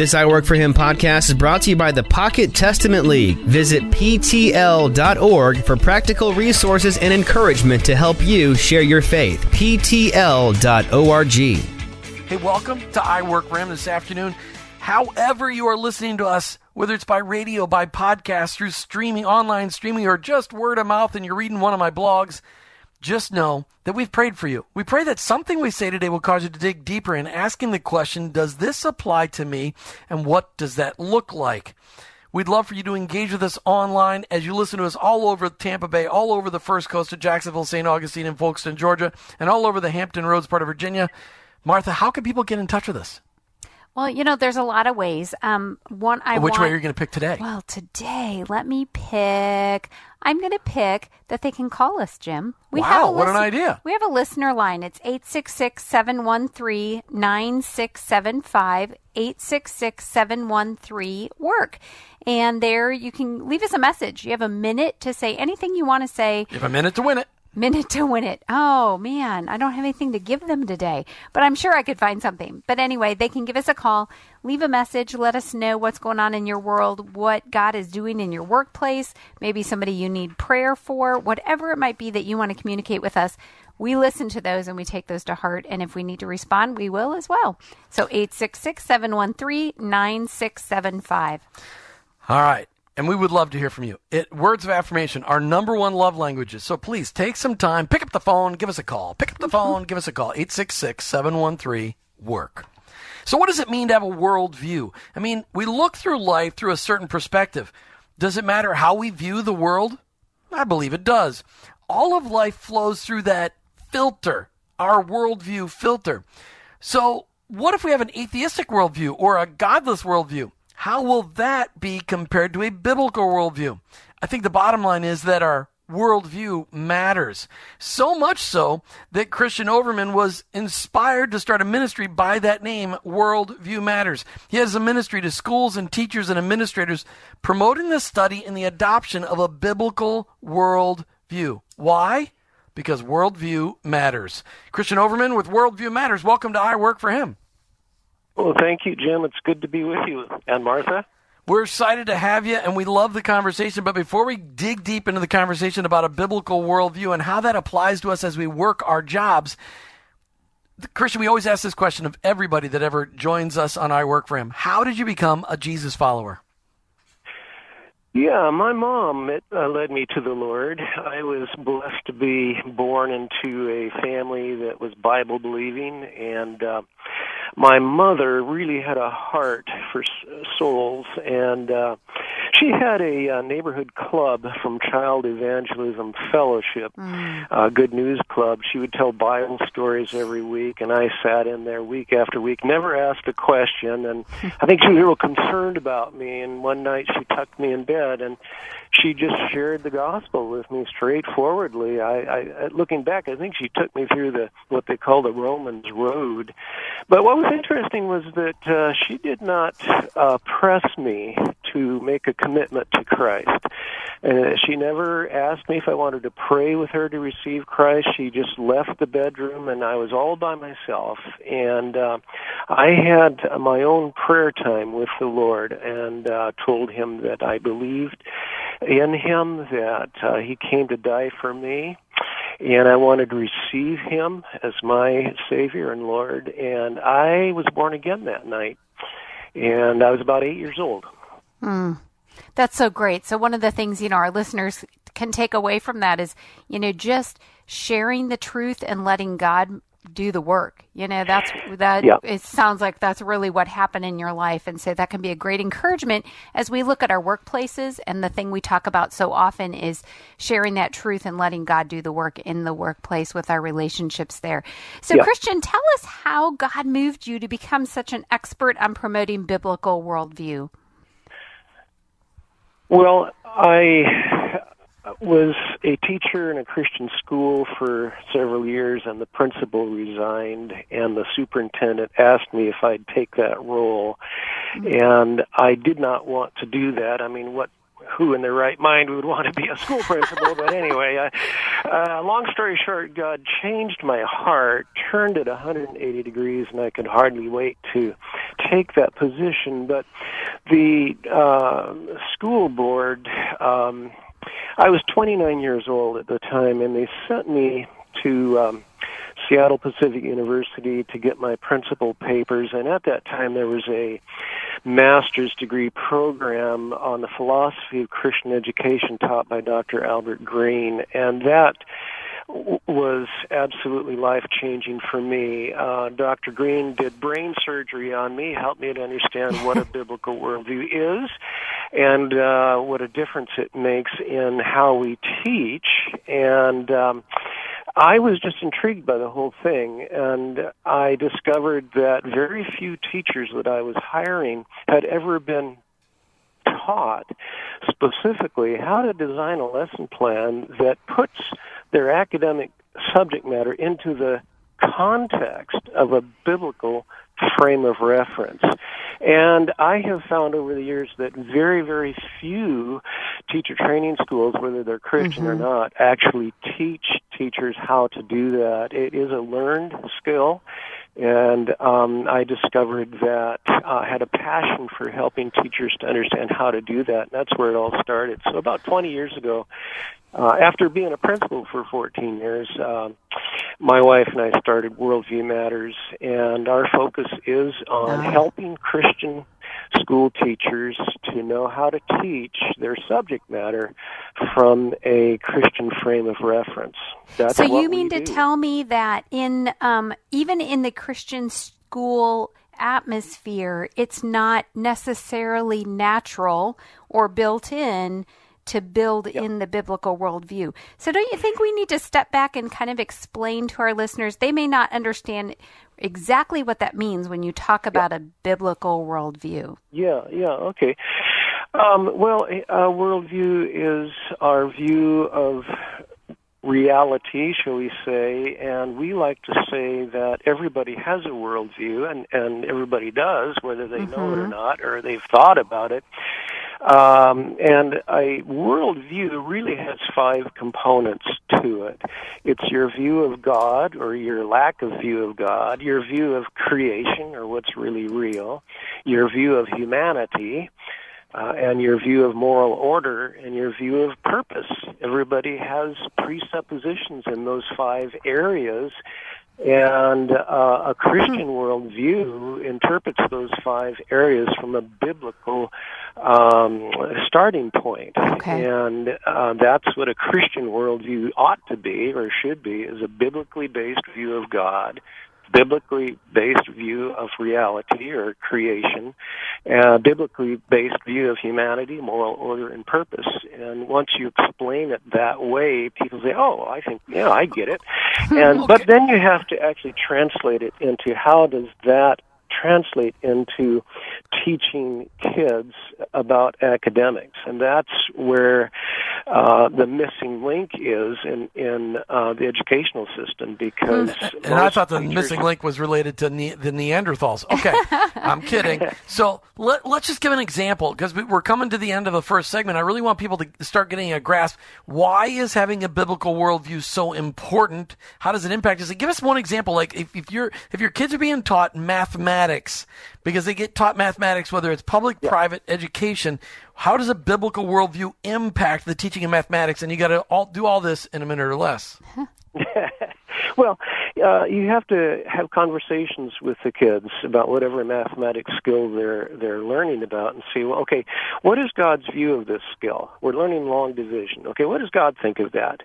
This I Work for Him podcast is brought to you by the Pocket Testament League. Visit PTL.org for practical resources and encouragement to help you share your faith. PTL.org. Hey, welcome to I Work for Him this afternoon. However, you are listening to us, whether it's by radio, by podcast, through streaming, online streaming, or just word of mouth, and you're reading one of my blogs, just know that we've prayed for you. We pray that something we say today will cause you to dig deeper in asking the question, does this apply to me? And what does that look like? We'd love for you to engage with us online as you listen to us all over Tampa Bay, all over the first coast of Jacksonville, St. Augustine, and Folkston, Georgia, and all over the Hampton Roads part of Virginia. Martha, how can people get in touch with us? Well, you know, there's a lot of ways. Um, one, I Which want, way are you going to pick today? Well, today, let me pick. I'm going to pick that they can call us, Jim. We have Wow, a what an idea. We have a listener line. It's 866 713 9675. 866 713 work. And there you can leave us a message. You have a minute to say anything you want to say You have a minute to win it. Minute to win it. Oh man, I don't have anything to give them today, but I'm sure I could find something. But anyway, they can give us a call, leave a message, let us know what's going on in your world, what God is doing in your workplace, maybe somebody you need prayer for, whatever it might be that you want to communicate with us. We listen to those and we take those to heart. And if we need to respond, we will as well. So 866 713 9675. All right. And we would love to hear from you. It, words of affirmation are number one love languages. So please take some time, pick up the phone, give us a call. Pick up the phone, give us a call. 866 713 work. So, what does it mean to have a worldview? I mean, we look through life through a certain perspective. Does it matter how we view the world? I believe it does. All of life flows through that filter, our worldview filter. So, what if we have an atheistic worldview or a godless worldview? How will that be compared to a biblical worldview? I think the bottom line is that our worldview matters. So much so that Christian Overman was inspired to start a ministry by that name, Worldview Matters. He has a ministry to schools and teachers and administrators promoting the study and the adoption of a biblical worldview. Why? Because worldview matters. Christian Overman with Worldview Matters. Welcome to I Work for Him. Well, thank you, Jim. It's good to be with you. And Martha? We're excited to have you, and we love the conversation. But before we dig deep into the conversation about a biblical worldview and how that applies to us as we work our jobs, Christian, we always ask this question of everybody that ever joins us on I Work for Him How did you become a Jesus follower? Yeah, my mom it, uh, led me to the Lord. I was blessed to be born into a family that was Bible believing, and uh, my mother really had a heart for s- souls, and uh, she had a uh, neighborhood club from Child Evangelism Fellowship, uh, Good News Club. She would tell Bible stories every week, and I sat in there week after week, never asked a question, and I think she was real concerned about me. And one night she tucked me in bed, and she just shared the gospel with me straightforwardly. I, I looking back, I think she took me through the what they call the Romans road. But what was interesting was that uh, she did not uh, press me to make a commitment to Christ. Uh, she never asked me if I wanted to pray with her to receive Christ. She just left the bedroom, and I was all by myself. And uh, I had my own prayer time with the Lord, and uh, told him that I believed in him, that uh, he came to die for me, and I wanted to receive him as my Savior and Lord. And I was born again that night, and I was about eight years old. Mm. That's so great. So one of the things, you know, our listeners can take away from that is, you know, just sharing the truth and letting God do the work. You know, that's that Yeah. it sounds like that's really what happened in your life and so that can be a great encouragement as we look at our workplaces and the thing we talk about so often is sharing that truth and letting God do the work in the workplace with our relationships there. So Yeah. Christian, tell us how God moved you to become such an expert on promoting biblical worldview. Well, I was a teacher in a Christian school for several years, and the principal resigned, and the superintendent asked me if I'd take that role, and I did not want to do that. I mean, what? Who in their right mind would want to be a school principal? but anyway, I, uh, long story short, God changed my heart, turned it 180 degrees, and I could hardly wait to take that position, but the uh, school board. Um, I was 29 years old at the time, and they sent me to um, Seattle Pacific University to get my principal papers. And at that time, there was a master's degree program on the philosophy of Christian education taught by Dr. Albert Greene, and that was absolutely life changing for me. Uh, Dr. Greene did brain surgery on me, helped me to understand what a biblical worldview is, and uh, what a difference it makes in how we teach. And um, I was just intrigued by the whole thing, and I discovered that very few teachers that I was hiring had ever been taught specifically how to design a lesson plan that puts their academic subject matter into the context of a biblical frame of reference. And I have found over the years that very, very few teacher training schools, whether they're Christian mm-hmm. or not, actually teach teachers how to do that. It is a learned skill. And um, I discovered that uh, I had a passion for helping teachers to understand how to do that. And that's where it all started. So about 20 years ago, uh, after being a principal for 14 years, uh, my wife and I started Worldview Matters, and our focus is on helping Christian school teachers to know how to teach their subject matter from a Christian frame of reference. That's so you mean to do. tell me that in um, even in the Christian school atmosphere, it's not necessarily natural or built in to build yep. in the biblical worldview. So, don't you think we need to step back and kind of explain to our listeners? They may not understand exactly what that means when you talk about a biblical worldview. Yeah, yeah, okay. Um, well, a worldview is our view of reality, shall we say, and we like to say that everybody has a worldview, and, and everybody does, whether they mm-hmm. know it or mm-hmm. not, or they've thought about it. Um, and a worldview really has five components to it. It's your view of God or your lack of view of God, your view of creation or what's really real, your view of humanity, uh, and your view of moral order and your view of purpose. Everybody has presuppositions in those five areas, and uh, a Christian worldview interprets those five areas from a biblical um, starting point. Okay. And uh, that's what a Christian worldview ought to be or should be, is a biblically based view of God biblically based view of reality or creation, a biblically based view of humanity, moral order, and purpose. And once you explain it that way, people say, "Oh, I think, yeah, I get it." And okay. but then you have to actually translate it into how does that translate into teaching kids about academics, and that's where uh, the missing link is in in uh, the educational system. Because and, I thought the missing link was related to ne- the Neanderthals. Okay, I'm kidding. So let, let's just give an example because we're coming to the end of the first segment. I really want people to start getting a grasp. Why is having a biblical worldview so important? How does it impact us? Give us one example. Like if, if you're if your kids are being taught mathematics mathematics because they get taught mathematics, whether it's public, yeah. private education. How does a biblical worldview impact the teaching of mathematics? And you got to all, do all this in a minute or less. well, uh, you have to have conversations with the kids about whatever mathematics skill they're they're learning about, and see, well, okay, what is God's view of this skill? We're learning long division. Okay, what does God think of that?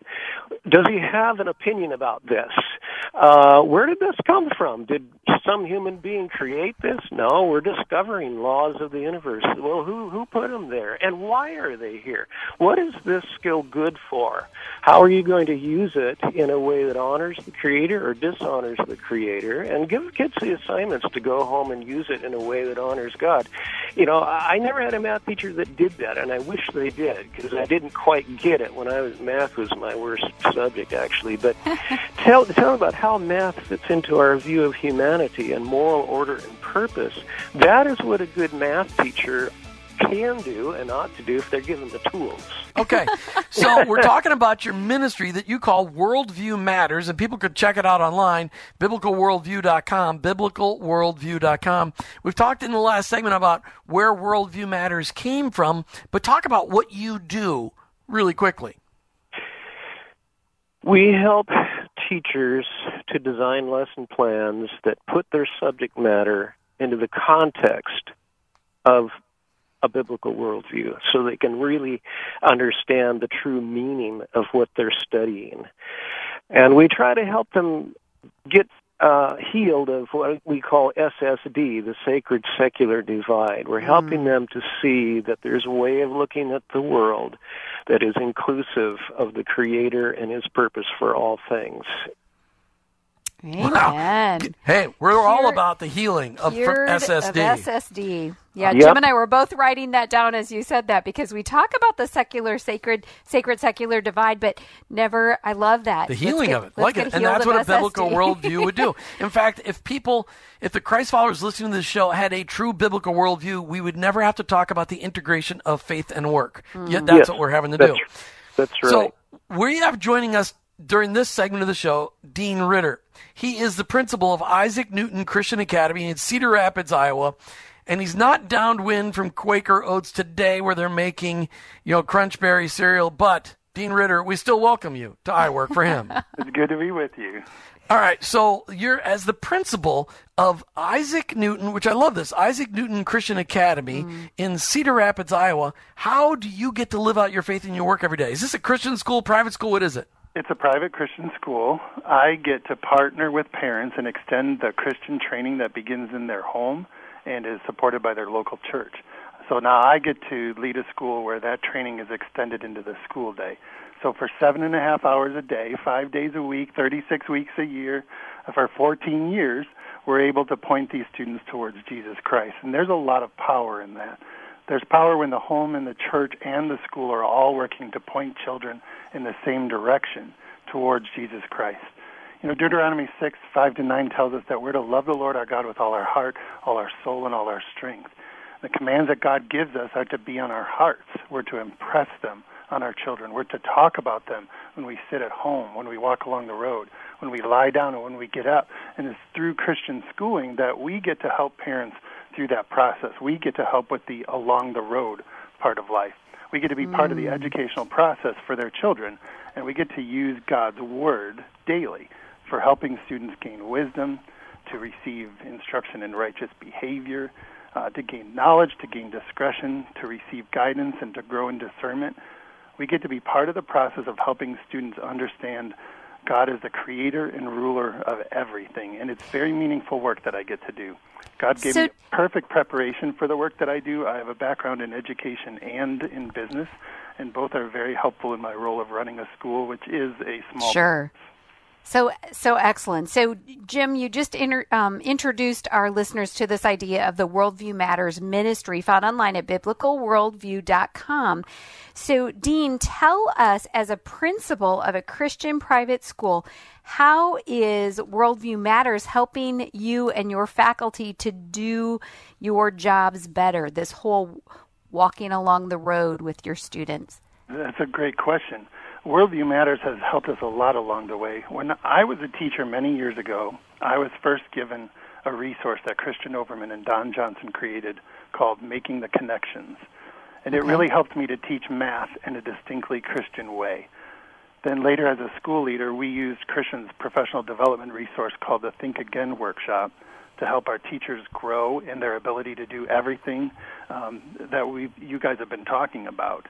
Does He have an opinion about this? Uh, where did this come from? Did some human being create this? No, we're discovering laws of the universe. Well, who who put them there, and why are they here? What is this skill good for? How are you going to use it in a way that honors the Creator or dishonors the Creator? And give kids the assignments to go home and use it in a way that honors God. You know, I never had a math teacher that did that, and I wish they did because I didn't quite get it when I was math was my worst subject actually. But tell tell about how math fits into our view of humanity and moral order and purpose. That is what a good math teacher can do and ought to do if they're given the tools. Okay, so we're talking about your ministry that you call Worldview Matters, and people could check it out online, biblicalworldview.com, biblicalworldview.com. We've talked in the last segment about where Worldview Matters came from, but talk about what you do really quickly. We help teachers to design lesson plans that put their subject matter into the context of a biblical worldview so they can really understand the true meaning of what they're studying. And we try to help them get uh, healed of what we call SSD, the sacred secular divide. We're helping mm. them to see that there's a way of looking at the world that is inclusive of the Creator and His purpose for all things. Amen. Wow. Hey, we're Pure, all about the healing of SSD. Of SSD. Yeah, yep. Jim and I were both writing that down as you said that because we talk about the secular sacred sacred secular divide, but never I love that. The healing get, of it. Like it. And that's what SSD. a biblical worldview would do. In fact, if people if the Christ followers listening to this show had a true biblical worldview, we would never have to talk about the integration of faith and work. Mm. Yet that's yes, what we're having to that's, do. That's right. So we have joining us during this segment of the show, Dean Ritter. He is the principal of Isaac Newton Christian Academy in Cedar Rapids, Iowa. And he's not downwind from Quaker Oats today where they're making, you know, Crunchberry cereal. But, Dean Ritter, we still welcome you to I Work for him. it's good to be with you. All right, so you're as the principal of Isaac Newton, which I love this Isaac Newton Christian Academy mm. in Cedar Rapids, Iowa. How do you get to live out your faith in your work every day? Is this a Christian school, private school? What is it? It's a private Christian school. I get to partner with parents and extend the Christian training that begins in their home and is supported by their local church. So now I get to lead a school where that training is extended into the school day. So for seven and a half hours a day, five days a week, 36 weeks a year, for 14 years, we're able to point these students towards Jesus Christ. And there's a lot of power in that. There's power when the home and the church and the school are all working to point children in the same direction towards Jesus Christ. You know, Deuteronomy 6, 5 to 9 tells us that we're to love the Lord our God with all our heart, all our soul, and all our strength. The commands that God gives us are to be on our hearts. We're to impress them on our children. We're to talk about them when we sit at home, when we walk along the road, when we lie down, and when we get up. And it's through Christian schooling that we get to help parents through that process. We get to help with the along the road part of life. We get to be mm. part of the mm. educational process for their children, and we get to use God's Word daily for helping students gain wisdom, to receive instruction in righteous behavior, uh, to gain knowledge, to gain discretion, to receive guidance, and to grow in discernment. We get to be part of the process of helping students understand God is the creator and ruler of everything, and it's very meaningful work that I get to do. God gave so, me perfect preparation for the work that I do. I have a background in education and in business, and both are very helpful in my role of running a school, which is a small. Sure. Business. So, so excellent. So, Jim, you just inter, um, introduced our listeners to this idea of the Worldview Matters ministry found online at biblicalworldview.com. So, Dean, tell us as a principal of a Christian private school, how is Worldview Matters helping you and your faculty to do your jobs better? This whole walking along the road with your students. That's a great question. Worldview Matters has helped us a lot along the way. When I was a teacher many years ago, I was first given a resource that Christian Overman and Don Johnson created called Making the Connections. And it really helped me to teach math in a distinctly Christian way. Then later, as a school leader, we used Christian's professional development resource called the Think Again workshop to help our teachers grow in their ability to do everything um, that we you guys have been talking about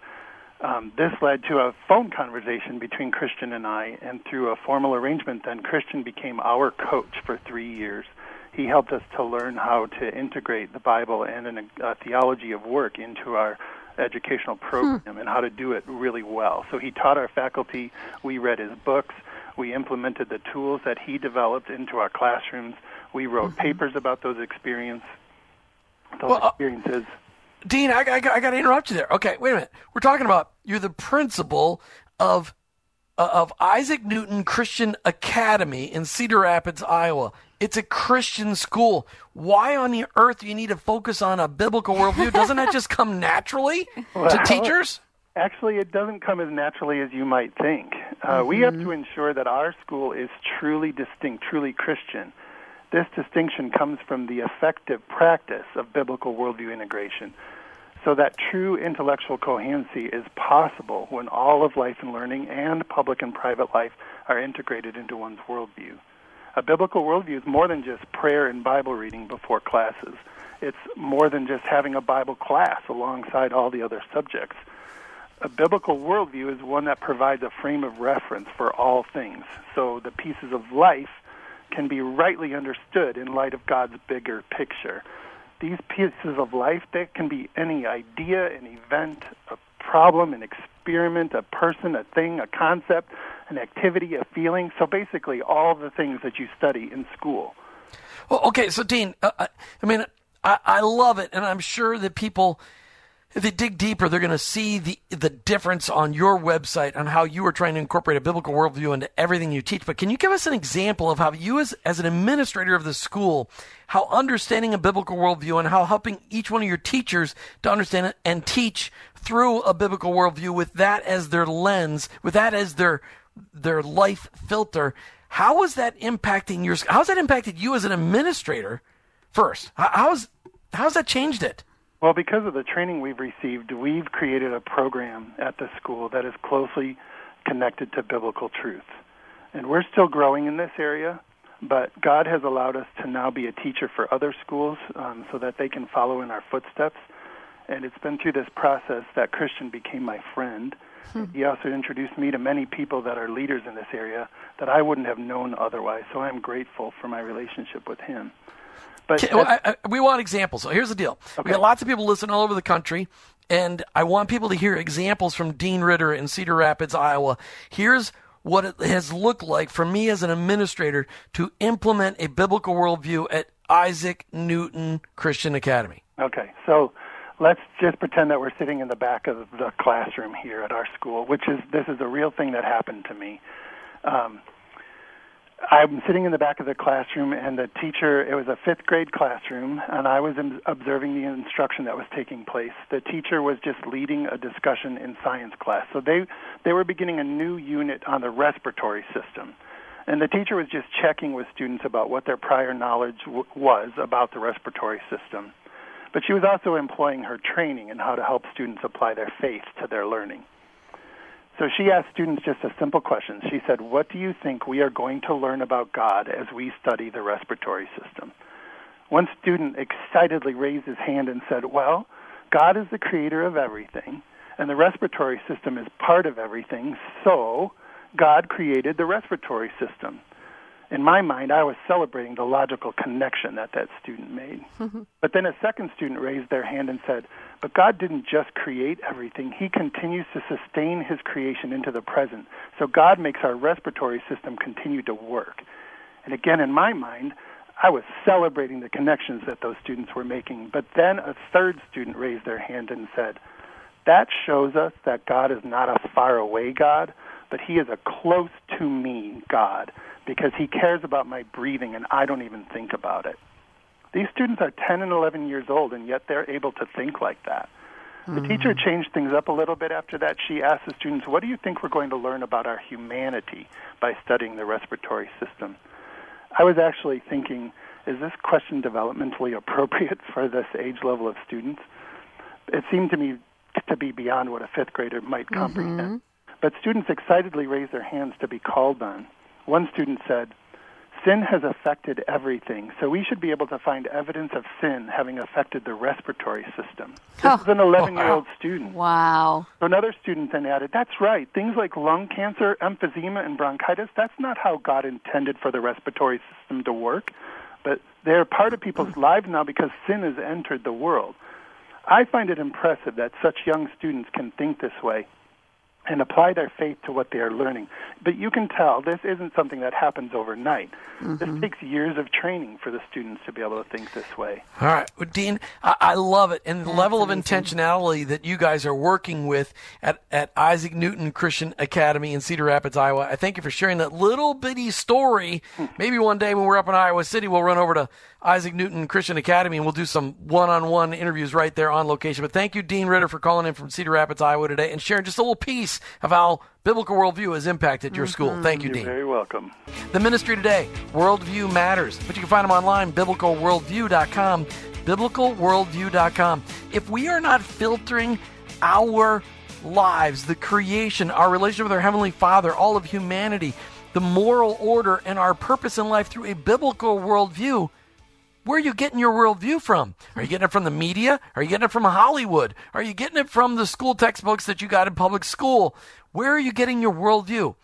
um, this led to a phone conversation between Christian and I, and through a formal arrangement, then Christian became our coach for three years. He helped us to learn how to integrate the Bible and an, a theology of work into our educational program hmm. and how to do it really well. So he taught our faculty, we read his books, we implemented the tools that he developed into our classrooms, we wrote mm-hmm. papers about those experience, those well, uh, experiences. Uh- Dean, I, I, I got to interrupt you there. Okay, wait a minute. We're talking about you're the principal of uh, of Isaac Newton Christian Academy in Cedar Rapids, Iowa. It's a Christian school. Why on the earth do you need to focus on a biblical worldview? Doesn't that just come naturally to teachers? Actually, it doesn't come as naturally as you might think. Uh, mm-hmm. We have to ensure that our school is truly distinct, truly Christian. This distinction comes from the effective practice of biblical worldview integration, so that true intellectual coherency is possible when all of life and learning and public and private life are integrated into one's worldview. A biblical worldview is more than just prayer and Bible reading before classes. It's more than just having a Bible class alongside all the other subjects a biblical worldview is one that provides a frame of reference for all things. So the pieces of life can be rightly understood in light of God's bigger picture. These pieces of life, they can be any idea, an event, a problem, an experiment, a person, a thing, a concept, an activity, a feeling. So basically, all the things that you study in school. Well, okay, so Dean, uh, I mean, I, I love it, and I'm sure that people if they dig deeper, they're going to see the the difference on your website on how you are trying to incorporate a biblical worldview into everything you teach. But can you give us an example of how you, as as an administrator of the school, how understanding a biblical worldview and how helping each one of your teachers to understand it and teach through a biblical worldview with that as their lens, with that as their their life filter. How is that impacting your? How's that impacted you as an administrator? First, how's how's that changed it? Well, because of the training we've received, we've created a program at the school that is closely connected to biblical truth. And we're still growing in this area, but God has allowed us to now be a teacher for other schools um, so that they can follow in our footsteps. And it's been through this process that Christian became my friend. Hmm. He also introduced me to many people that are leaders in this area that I wouldn't have known otherwise. So I'm grateful for my relationship with him. But well, I, I, we want examples. So here's the deal: okay. we got lots of people listening all over the country, and I want people to hear examples from Dean Ritter in Cedar Rapids, Iowa. Here's what it has looked like for me as an administrator to implement a biblical worldview at Isaac Newton Christian Academy. Okay, so let's just pretend that we're sitting in the back of the classroom here at our school, which is this is a real thing that happened to me. Um, I'm sitting in the back of the classroom, and the teacher, it was a fifth grade classroom, and I was observing the instruction that was taking place. The teacher was just leading a discussion in science class. So they, they were beginning a new unit on the respiratory system. And the teacher was just checking with students about what their prior knowledge w- was about the respiratory system. But she was also employing her training in how to help students apply their faith to their learning. So she asked students just a simple question. She said, What do you think we are going to learn about God as we study the respiratory system? One student excitedly raised his hand and said, Well, God is the creator of everything, and the respiratory system is part of everything, so God created the respiratory system in my mind, I was celebrating the logical connection that that student made. but then a second student raised their hand and said, But God didn't just create everything, He continues to sustain His creation into the present. So God makes our respiratory system continue to work. And again, in my mind, I was celebrating the connections that those students were making. But then a third student raised their hand and said, That shows us that God is not a far away God, but He is a close to me God because he cares about my breathing and I don't even think about it. These students are 10 and 11 years old, and yet they're able to think like that. The mm-hmm. teacher changed things up a little bit after that. She asked the students, What do you think we're going to learn about our humanity by studying the respiratory system? I was actually thinking, Is this question developmentally appropriate for this age level of students? It seemed to me to be beyond what a fifth grader might mm-hmm. comprehend. Mm-hmm. But students excitedly raised their hands to be called on. One student said, Sin has affected everything, so we should be able to find evidence of sin having affected the respiratory system. This oh. is an 11 year old student. Wow. Another student then added, That's right. Things like lung cancer, emphysema, and bronchitis, that's not how God intended for the respiratory system to work, but they're part of people's hmm. lives now because sin has entered the world. I find it impressive that such young students can think this way. And apply their faith to what they are learning. But you can tell this isn't something that happens overnight. Mm-hmm. This takes years of training for the students to be able to think this way. All right. Well, Dean, I, I, love it. And the That's level amazing. of intentionality that you guys are working with at, at Isaac Newton Christian Academy in Cedar Rapids, Iowa. I thank you for sharing that little bitty story. Hmm. Maybe one day when we're up in Iowa City, we'll run over to Isaac Newton Christian Academy, and we'll do some one-on-one interviews right there on location. But thank you, Dean Ritter, for calling in from Cedar Rapids, Iowa today and sharing just a little piece of how biblical worldview has impacted your mm-hmm. school. Thank you, You're Dean. Very welcome. The ministry today, Worldview Matters, but you can find them online, biblicalworldview.com, biblicalworldview.com. If we are not filtering our lives, the creation, our relationship with our Heavenly Father, all of humanity, the moral order, and our purpose in life through a biblical worldview, where are you getting your worldview from? Are you getting it from the media? Are you getting it from Hollywood? Are you getting it from the school textbooks that you got in public school? Where are you getting your worldview?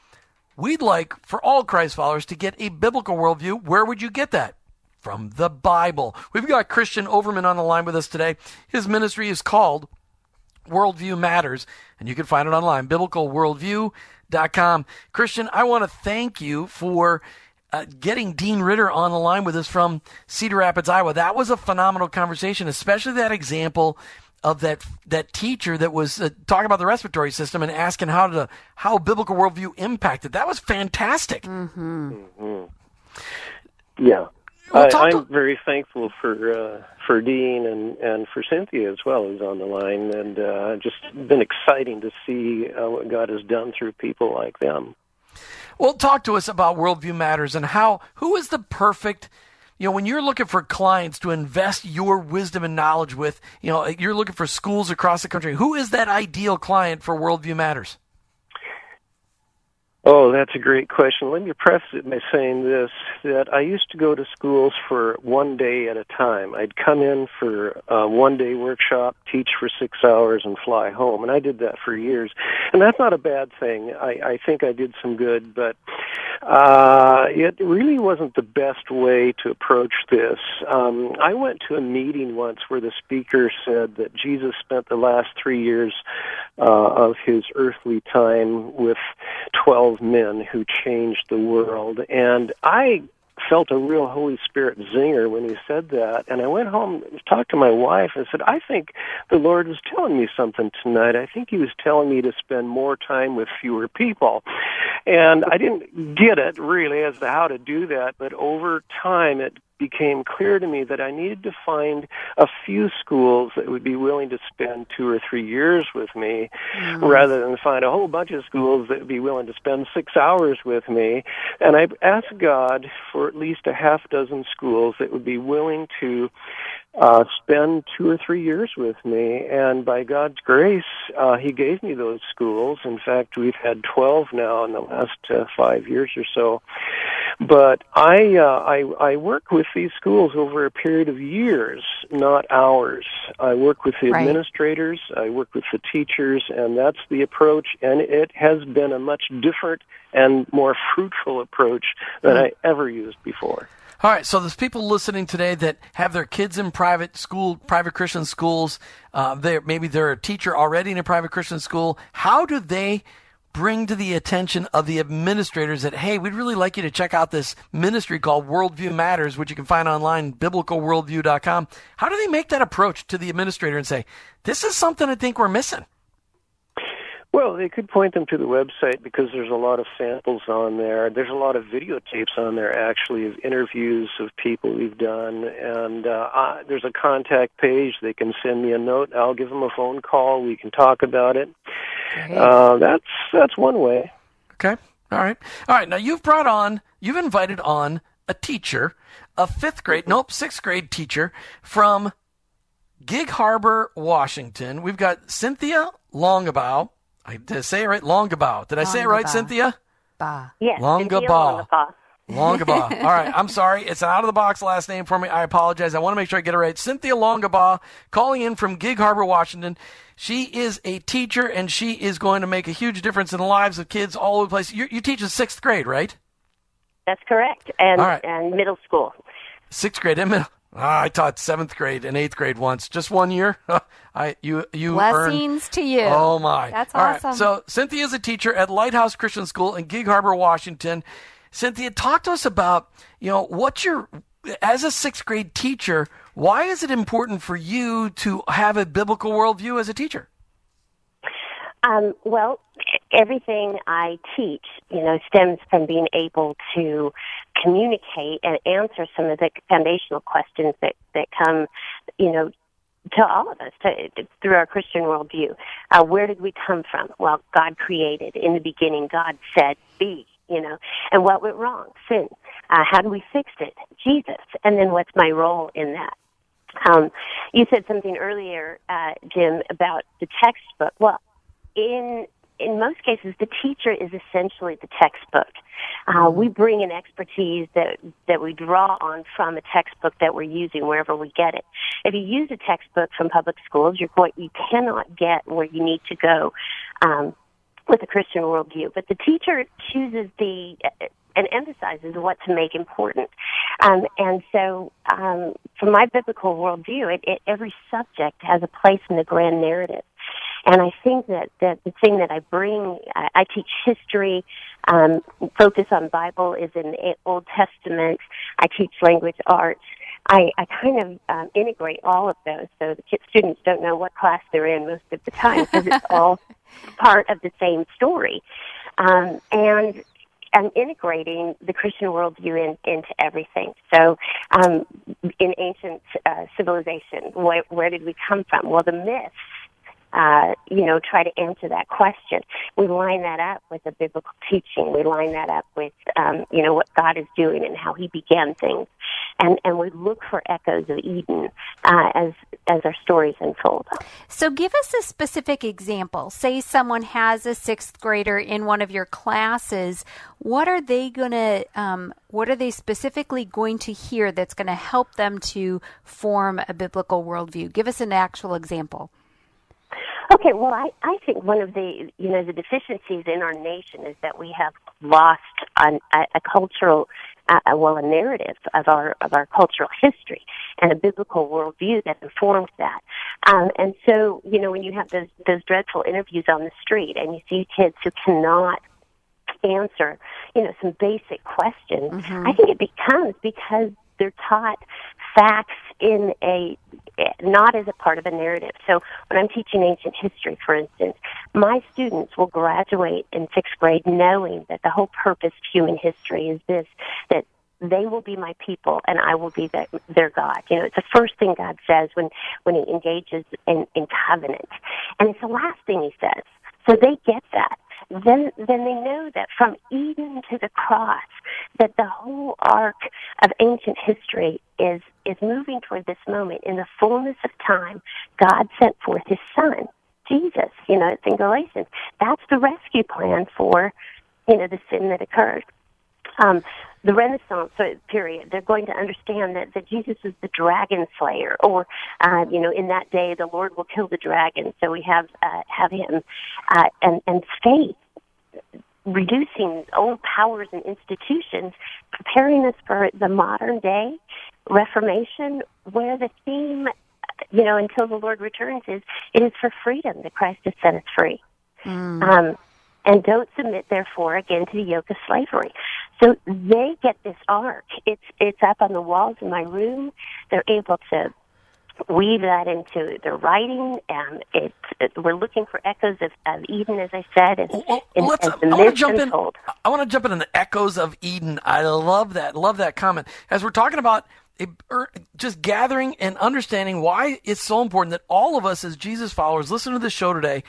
We'd like for all Christ followers to get a biblical worldview. Where would you get that? From the Bible. We've got Christian Overman on the line with us today. His ministry is called Worldview Matters, and you can find it online, biblicalworldview.com. Christian, I want to thank you for uh, getting Dean Ritter on the line with us from Cedar Rapids, Iowa. That was a phenomenal conversation, especially that example of that that teacher that was uh, talking about the respiratory system and asking how to how biblical worldview impacted. That was fantastic. Mm-hmm. Mm-hmm. Yeah. Well, I, am very thankful for uh, for Dean and, and for Cynthia as well, who's on the line, and uh, just been exciting to see uh, what God has done through people like them. Well, talk to us about Worldview Matters and how who is the perfect you know, when you're looking for clients to invest your wisdom and knowledge with, you know, you're looking for schools across the country. Who is that ideal client for Worldview Matters? Oh, that's a great question. Let me preface it by saying this that I used to go to schools for one day at a time. I'd come in for a one day workshop, teach for six hours, and fly home. And I did that for years. And that's not a bad thing. I, I think I did some good, but uh, it really wasn't the best way to approach this. Um, I went to a meeting once where the speaker said that Jesus spent the last three years uh, of his earthly time with 12 men who changed the world. And I felt a real Holy Spirit zinger when he said that. And I went home, talked to my wife, and said, I think the Lord was telling me something tonight. I think he was telling me to spend more time with fewer people. And I didn't get it really as to how to do that, but over time it became clear to me that I needed to find a few schools that would be willing to spend two or three years with me mm-hmm. rather than find a whole bunch of schools that would be willing to spend six hours with me. And I asked God for at least a half dozen schools that would be willing to uh, spend two or three years with me. And by God's grace, uh, He gave me those schools. In fact, we've had 12 now in the last uh, five years or so. But I, uh, I, I work with these schools over a period of years, not hours. I work with the right. administrators, I work with the teachers, and that's the approach. And it has been a much different and more fruitful approach than mm. I ever used before. All right, so there's people listening today that have their kids in private school, private Christian schools. Uh, they're, maybe they're a teacher already in a private Christian school. How do they bring to the attention of the administrators that, hey, we'd really like you to check out this ministry called Worldview Matters, which you can find online, biblicalworldview.com. How do they make that approach to the administrator and say, this is something I think we're missing? Well, they could point them to the website because there's a lot of samples on there. There's a lot of videotapes on there, actually, of interviews of people we've done. And uh, I, there's a contact page. They can send me a note. I'll give them a phone call. We can talk about it. Uh, that's that's one way. Okay. All right. All right. Now you've brought on, you've invited on a teacher, a fifth grade, nope, sixth grade teacher from Gig Harbor, Washington. We've got Cynthia Longabaugh. I did say it right? Longabaugh. Did I say it right, Cynthia? Ba. Yes. Longabaugh. Longabaugh. All right. I'm sorry. It's an out of the box last name for me. I apologize. I want to make sure I get it right. Cynthia Longabaugh calling in from Gig Harbor, Washington. She is a teacher and she is going to make a huge difference in the lives of kids all over the place. You, you teach in sixth grade, right? That's correct. And, and middle school. Sixth grade and middle. Ah, I taught seventh grade and eighth grade once, just one year. I you you blessings earned, to you. Oh my, that's All awesome. Right. So Cynthia is a teacher at Lighthouse Christian School in Gig Harbor, Washington. Cynthia, talk to us about you know what your as a sixth grade teacher. Why is it important for you to have a biblical worldview as a teacher? Um, well, everything I teach, you know, stems from being able to communicate and answer some of the foundational questions that that come, you know, to all of us to, to, through our Christian worldview. Uh, where did we come from? Well, God created. In the beginning, God said, "Be." You know, and what went wrong? Sin. Uh, how do we fix it? Jesus. And then what's my role in that? Um, you said something earlier, uh, Jim, about the textbook. Well, in in most cases, the teacher is essentially the textbook. Uh, we bring an expertise that that we draw on from a textbook that we're using wherever we get it. If you use a textbook from public schools, you're going you cannot get where you need to go um, with a Christian worldview. But the teacher chooses the uh, and emphasizes what to make important. Um, and so, um, from my biblical worldview, it, it, every subject has a place in the grand narrative. And I think that, that the thing that I bring, I, I teach history, um, focus on Bible is in the Old Testament. I teach language arts. I, I kind of um, integrate all of those so the students don't know what class they're in most of the time because it's all part of the same story. Um, and I'm integrating the Christian worldview in, into everything. So, um, in ancient uh, civilization, where, where did we come from? Well, the myths uh, you know, try to answer that question. We line that up with the biblical teaching. We line that up with, um, you know, what God is doing and how He began things, and and we look for echoes of Eden uh, as as our stories unfold. So, give us a specific example. Say someone has a sixth grader in one of your classes. What are they going to? Um, what are they specifically going to hear that's going to help them to form a biblical worldview? Give us an actual example. Okay, well, I, I think one of the you know the deficiencies in our nation is that we have lost an, a, a cultural, uh, well, a narrative of our of our cultural history and a biblical worldview that informs that. Um, and so, you know, when you have those those dreadful interviews on the street and you see kids who cannot answer, you know, some basic questions, mm-hmm. I think it becomes because they're taught facts in a not as a part of a narrative. So when I'm teaching ancient history, for instance, my students will graduate in sixth grade knowing that the whole purpose of human history is this, that they will be my people and I will be their, their God. You know, it's the first thing God says when, when he engages in, in covenant. And it's the last thing he says. So they get that then then they know that from Eden to the cross, that the whole arc of ancient history is is moving toward this moment. In the fullness of time, God sent forth His Son, Jesus. You know, it's in Galatians. That's the rescue plan for you know the sin that occurred. Um, the Renaissance period, they're going to understand that, that Jesus is the dragon slayer, or uh, you know, in that day the Lord will kill the dragon. So we have uh, have him, uh, and and faith reducing old powers and institutions, preparing us for the modern day Reformation, where the theme, you know, until the Lord returns is it is for freedom that Christ has set us free. Mm. Um, and don't submit, therefore, again to the yoke of slavery. So they get this arc. It's it's up on the walls in my room. They're able to weave that into their writing. and it, it, we're looking for echoes of, of Eden, as I said, and, well, and, let's, and the I want to jump in. I want to jump in on the echoes of Eden. I love that. Love that comment. As we're talking about it, er, just gathering and understanding why it's so important that all of us as Jesus followers listen to this show today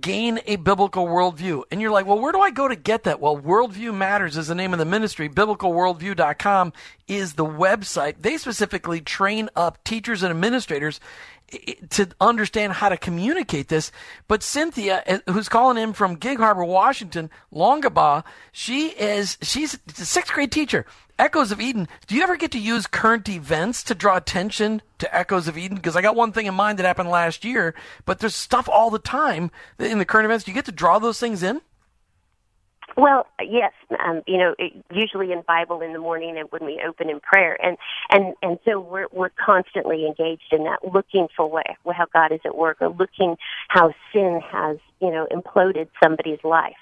gain a biblical worldview. And you're like, well, where do I go to get that? Well, Worldview Matters is the name of the ministry. BiblicalWorldview.com is the website. They specifically train up teachers and administrators to understand how to communicate this. But Cynthia, eh, who's calling in from Gig Harbor, Washington, Longaba, she is, she's a sixth grade teacher. Echoes of Eden. Do you ever get to use current events to draw attention to Echoes of Eden? Because I got one thing in mind that happened last year, but there's stuff all the time in the current events. Do you get to draw those things in? Well, yes, um, you know, it, usually in Bible in the morning and when we open in prayer, and and and so we're we're constantly engaged in that, looking for what how God is at work, or looking how sin has you know imploded somebody's life.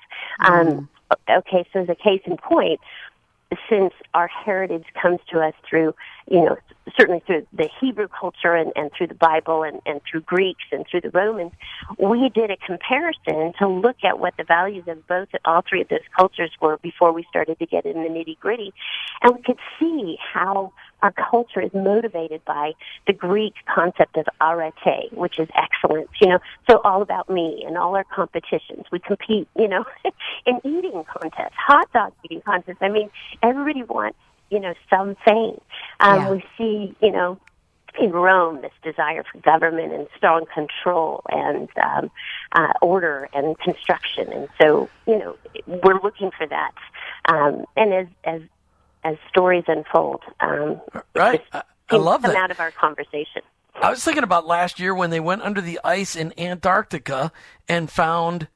Um, mm. Um, okay, so as a case in point, since our heritage comes to us through, you know, certainly through the Hebrew culture and, and through the Bible and, and through Greeks and through the Romans, we did a comparison to look at what the values of both all three of those cultures were before we started to get in the nitty gritty. And we could see how our culture is motivated by the Greek concept of arete, which is excellence, you know, so all about me and all our competitions. We compete, you know, in eating contests, hot dog eating contests. I mean, everybody wants, you know, some fame. Um, yeah. We see, you know, in Rome, this desire for government and strong control and um, uh, order and construction, and so you know we're looking for that. Um, and as as as stories unfold. Um, right. I, I love come that. out of our conversation. I was thinking about last year when they went under the ice in Antarctica and found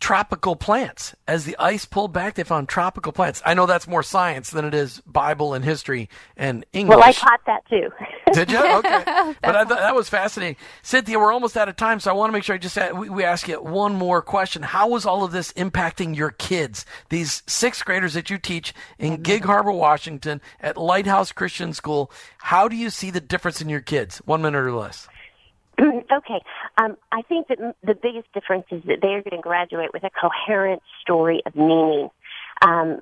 tropical plants. As the ice pulled back, they found tropical plants. I know that's more science than it is Bible and history and English. Well, I caught that too. Did you? Okay. but I thought that was fascinating. Cynthia, we're almost out of time, so I want to make sure I just we, we ask you one more question. How was all of this impacting your kids? These sixth graders that you teach in mm-hmm. Gig Harbor, Washington at Lighthouse Christian School. How do you see the difference in your kids? One minute or less. okay. Um, I think that the biggest difference is that they are going to graduate with a coherent story of meaning. Um,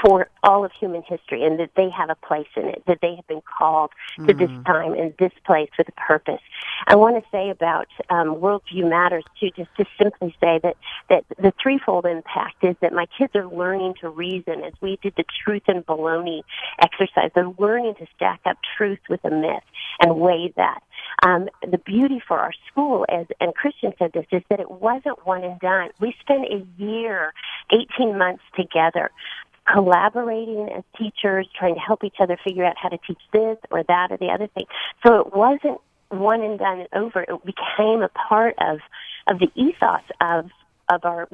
for all of human history and that they have a place in it, that they have been called mm-hmm. to this mm-hmm. time and this place with a purpose. I want to say about um, Worldview Matters too, just to simply say that, that the threefold impact is that my kids are learning to reason as we did the truth and baloney exercise. They're learning to stack up truth with a myth and weigh that. Um, the beauty for our school, as and Christian said this, is that it wasn't one and done. We spent a year, 18 months together collaborating as teachers, trying to help each other figure out how to teach this or that or the other thing. So it wasn't one and done and over. It became a part of of the ethos of of our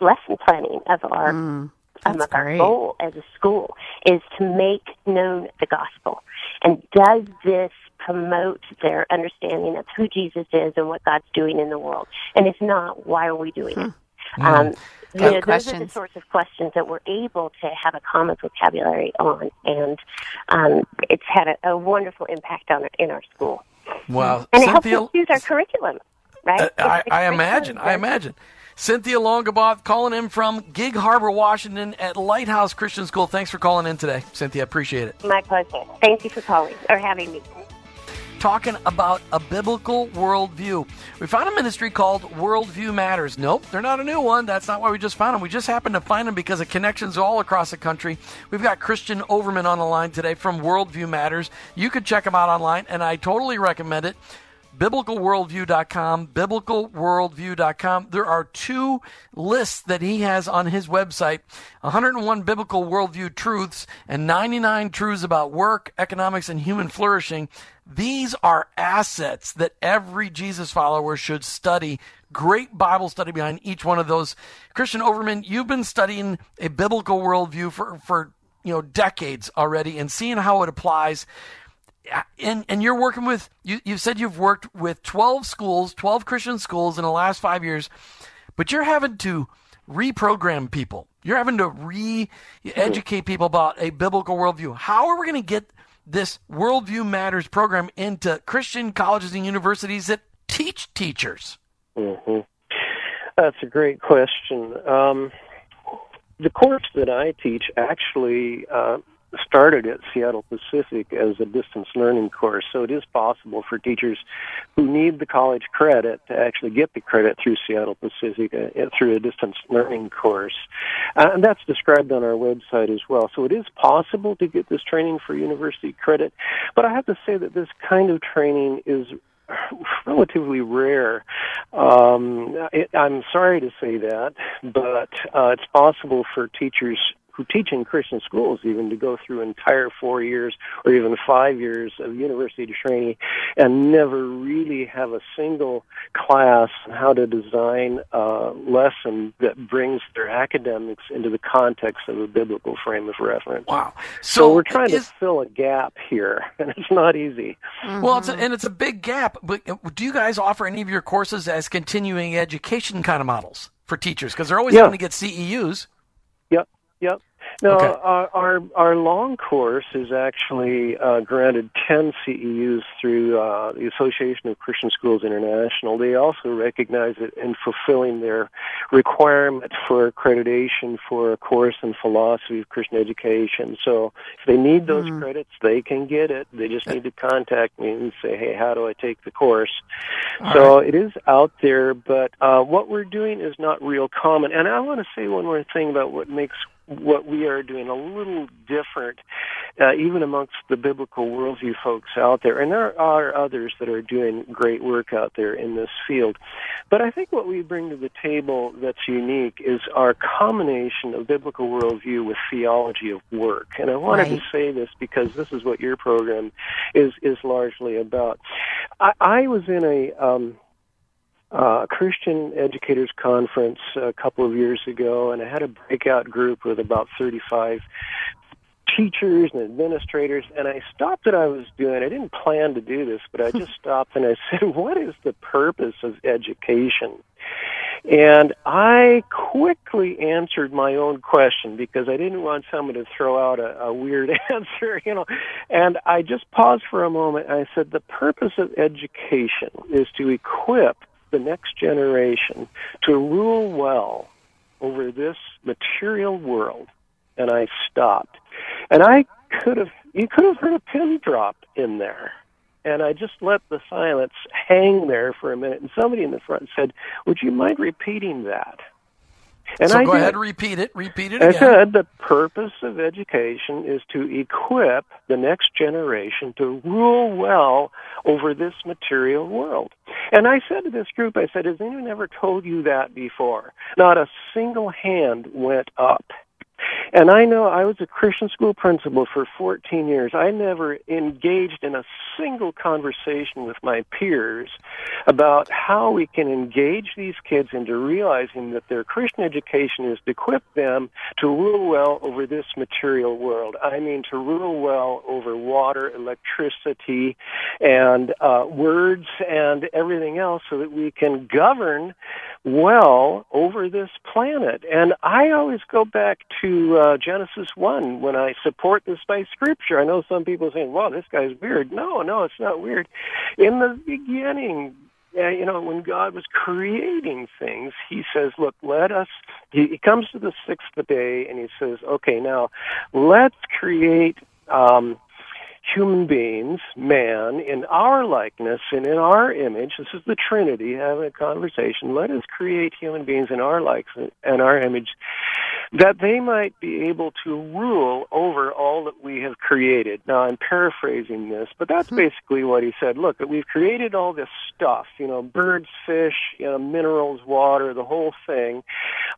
lesson planning of our mm, um, of our goal as a school is to make known the gospel. And does this promote their understanding of who Jesus is and what God's doing in the world? And if not, why are we doing it? Hmm. Um, you know, those are the sorts of questions that we're able to have a common vocabulary on, and um, it's had a, a, wonderful impact on in our school. Wow, and Cynthia, it helps us use our curriculum, right? Uh, I, I imagine. I imagine. Cynthia Longaboth calling in from Gig Harbor, Washington at Lighthouse Christian School. Thanks for calling in today, Cynthia. Appreciate it. My pleasure. Thank you for calling or having me talking about a biblical worldview. We found a ministry called Worldview Matters. Nope, they're not a new one. That's not why we just found them. We just happened to find them because of connections all across the country. We've got Christian Overman on the line today from Worldview Matters. You could check them out online, and I totally recommend it biblicalworldview.com, biblicalworldview.com. There are two lists that he has on his website 101 biblical worldview truths and 99 truths about work, economics, and human flourishing. These are assets that every Jesus follower should study. Great Bible study behind each one of those. Christian Overman, you've been studying a biblical worldview for, for you know decades already and seeing how it applies and and you're working with you you said you've worked with 12 schools 12 christian schools in the last five years but you're having to reprogram people. You're having to re-educate people about a biblical worldview. How are we going to get this worldview matters program into christian colleges and universities that teach teachers? Mm-hmm. that's a great question. Um, the course that i teach actually uh, started at Seattle Pacific as a distance learning course, so it is possible for teachers who need the college credit to actually get the credit through Seattle Pacific uh, through a distance learning course. Uh, and that's described on our website as well. So it is possible to get this training for university credit, but I have to say that this kind of training is relatively rare. Um, it, I'm sorry to say that, but uh, it's possible for teachers who teach in Christian schools even to go through entire four years or even five years of university training and never really have a single class on how to design a lesson that brings their academics into the context of a biblical frame of reference. Wow. So, so we're trying is, to fill a gap here, and it's not easy. Mm-hmm. Well, it's a, and it's a big gap. But do you guys offer any of your courses as continuing education kind of models for teachers? Because they're always yeah. having to get CEUs. Yep. Yep. No, okay. our, our, our long course is actually uh, granted 10 CEUs through uh, the Association of Christian Schools International. They also recognize it in fulfilling their requirement for accreditation for a course in philosophy of Christian education. So if they need those mm-hmm. credits, they can get it. They just need to contact me and say, "Hey, how do I take the course?" All so right. it is out there, but uh, what we're doing is not real common. And I want to say one more thing about what makes what we are doing a little different, uh, even amongst the biblical worldview folks out there. And there are others that are doing great work out there in this field. But I think what we bring to the table that's unique is our combination of biblical worldview with theology of work. And I wanted right. to say this because this is what your program is, is largely about. I, I was in a, um, uh, Christian Educators Conference a couple of years ago, and I had a breakout group with about 35 teachers and administrators, and I stopped what I was doing. I didn't plan to do this, but I just stopped and I said, What is the purpose of education? And I quickly answered my own question because I didn't want someone to throw out a, a weird answer, you know. And I just paused for a moment and I said, the purpose of education is to equip the next generation to rule well over this material world. And I stopped. And I could have, you could have heard a pin drop in there. And I just let the silence hang there for a minute. And somebody in the front said, Would you mind repeating that? And so I go did. ahead and repeat it. Repeat it I again. said the purpose of education is to equip the next generation to rule well over this material world. And I said to this group, I said, has anyone ever told you that before? Not a single hand went up. And I know I was a Christian school principal for 14 years. I never engaged in a single conversation with my peers about how we can engage these kids into realizing that their Christian education is to equip them to rule well over this material world. I mean, to rule well over water, electricity, and uh, words and everything else so that we can govern well over this planet. And I always go back to uh, Genesis 1 when I support this by Scripture. I know some people saying, well, this guy's weird. No, no, it's not weird. In the beginning, uh, you know, when God was creating things, He says, look, let us, He, he comes to the sixth day and He says, okay, now let's create um, human beings, man, in our likeness and in our image. This is the Trinity having a conversation. Let us create human beings in our likeness and our image that they might be able to rule over all that we have created. Now, I'm paraphrasing this, but that's hmm. basically what he said. Look, we've created all this stuff, you know, birds, fish, you know, minerals, water, the whole thing.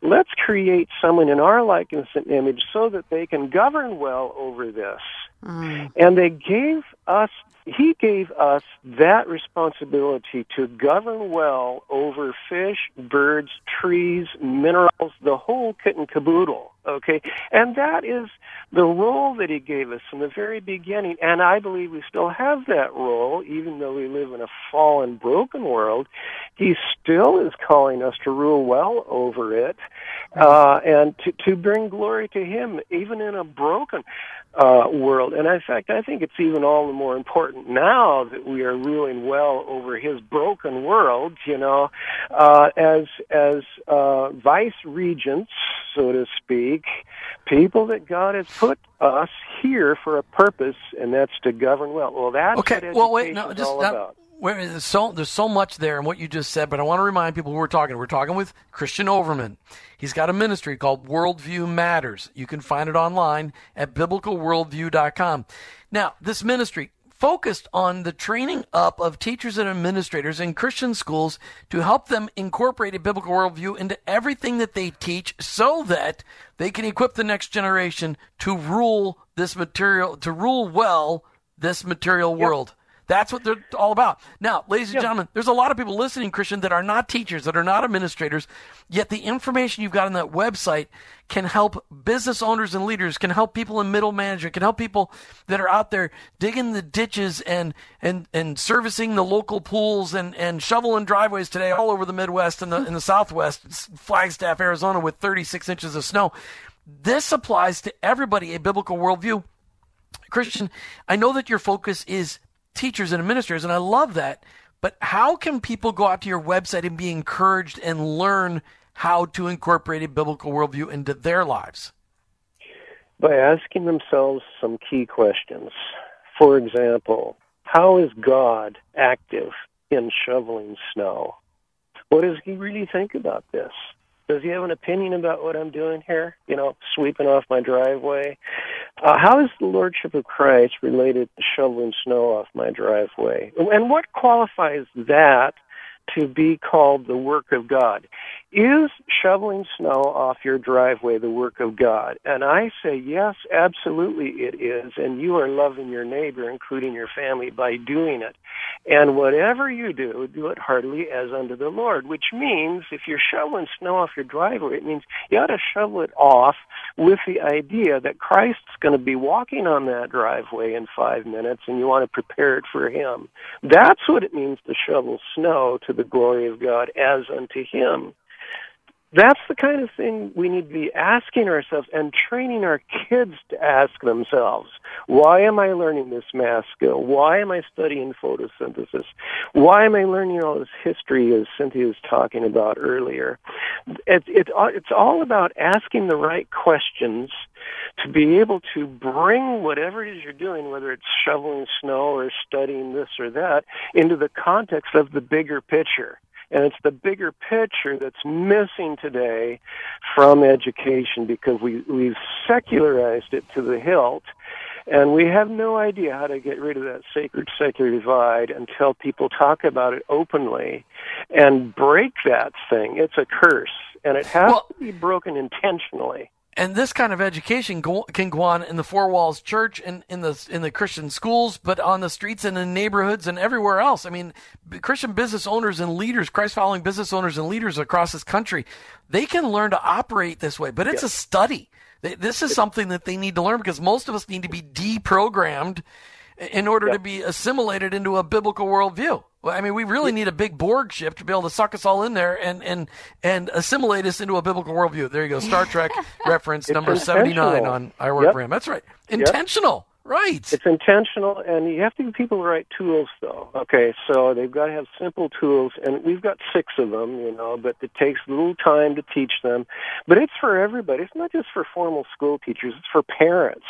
Let's create someone in our likeness and image so that they can govern well over this. Mm. And they gave us, he gave us that responsibility to govern well over fish, birds, trees, minerals, the whole kit and caboodle. Okay? And that is the role that he gave us from the very beginning. And I believe we still have that role, even though we live in a fallen, broken world. He still is calling us to rule well over it, uh, and to, to bring glory to him, even in a broken uh, world. And in fact, I think it's even all the more important now that we are ruling well over his broken world. You know, uh, as as uh, vice regents, so to speak, people that God has put us here for a purpose, and that's to govern well. Well, that's okay. well, wait, no, just all there's so there's so much there in what you just said, but I want to remind people who we're talking. We're talking with Christian Overman. He's got a ministry called Worldview Matters. You can find it online at biblicalworldview.com. Now, this ministry, focused on the training up of teachers and administrators in Christian schools to help them incorporate a biblical worldview into everything that they teach so that they can equip the next generation to rule this material, to rule well this material yep. world. That's what they're all about. Now, ladies and gentlemen, there's a lot of people listening, Christian, that are not teachers, that are not administrators, yet the information you've got on that website can help business owners and leaders, can help people in middle management, can help people that are out there digging the ditches and and and servicing the local pools and and shoveling driveways today all over the Midwest and the in the Southwest, Flagstaff, Arizona, with 36 inches of snow. This applies to everybody a biblical worldview. Christian, I know that your focus is teachers and administrators, and I love that. But how can people go out to your website and be encouraged and learn how to incorporate a biblical worldview into their lives? By asking themselves some key questions. For example, how is God active in shoveling snow? What does he really think about this? Does he have an opinion about what I'm doing here? You know, sweeping off my driveway. Uh, how is the Lordship of Christ related to shoveling snow off my driveway? And what qualifies that to be called the work of God. Is shoveling snow off your driveway the work of God? And I say, yes, absolutely it is. And you are loving your neighbor, including your family, by doing it. And whatever you do, do it heartily as unto the Lord, which means if you're shoveling snow off your driveway, it means you ought to shovel it off with the idea that Christ's going to be walking on that driveway in five minutes and you want to prepare it for Him. That's what it means to shovel snow to the glory of God as unto Him. That's the kind of thing we need to be asking ourselves and training our kids to ask themselves. Why am I learning this math skill? Why am I studying photosynthesis? Why am I learning all this history as Cynthia was talking about earlier? It, it, it's all about asking the right questions to be able to bring whatever it is you're doing, whether it's shoveling snow or studying this or that, into the context of the bigger picture. And it's the bigger picture that's missing today from education because we, we've secularized it to the hilt. And we have no idea how to get rid of that sacred secular divide until people talk about it openly and break that thing. It's a curse, and it has well, to be broken intentionally and this kind of education go, can go on in the four walls church and in the in the Christian schools, but on the streets and in neighborhoods and everywhere else. I mean, Christian business owners and leaders, Christ following business owners and leaders across this country, they can learn to operate this way. But it's a study. This is something that they need to learn because most of us need to be deprogrammed in order to be assimilated into a biblical worldview. Well, I mean, we really need a big Borg ship to be able to suck us all in there and and and assimilate us into a biblical worldview. There you go, Star Trek reference number seventy nine on I Work yep. That's right, intentional. Yep. Right. It's intentional, and you have to give people the right tools, though. Okay, so they've got to have simple tools, and we've got six of them, you know, but it takes a little time to teach them. But it's for everybody. It's not just for formal school teachers, it's for parents.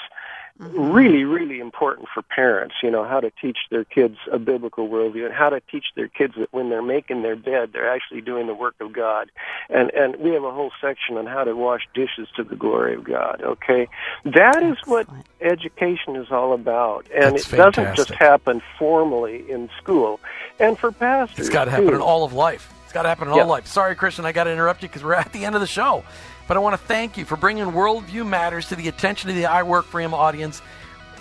Mm-hmm. Really, really important for parents, you know, how to teach their kids a biblical worldview and how to teach their kids that when they're making their bed, they're actually doing the work of God. And and we have a whole section on how to wash dishes to the glory of God. Okay, that is what education is all about, and That's it fantastic. doesn't just happen formally in school. And for pastors, it's got to happen too. in all of life. It's got to happen in all life. Sorry, Christian, I got to interrupt you because we're at the end of the show. But I want to thank you for bringing Worldview Matters to the attention of the I Work for Him audience.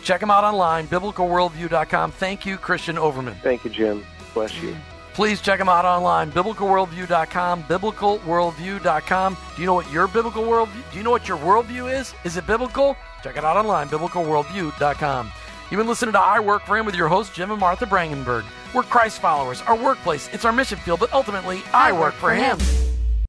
Check them out online, biblicalworldview.com. Thank you, Christian Overman. Thank you, Jim. Bless you. Please check them out online, biblicalworldview.com, biblicalworldview.com. Do you know what your biblical worldview? Do you know what your worldview is? Is it biblical? Check it out online, biblicalworldview.com. You've been listening to I Work for Him with your host, Jim and Martha Brangenberg. We're Christ followers. Our workplace, it's our mission field, but ultimately, I, I work, work, for him. him.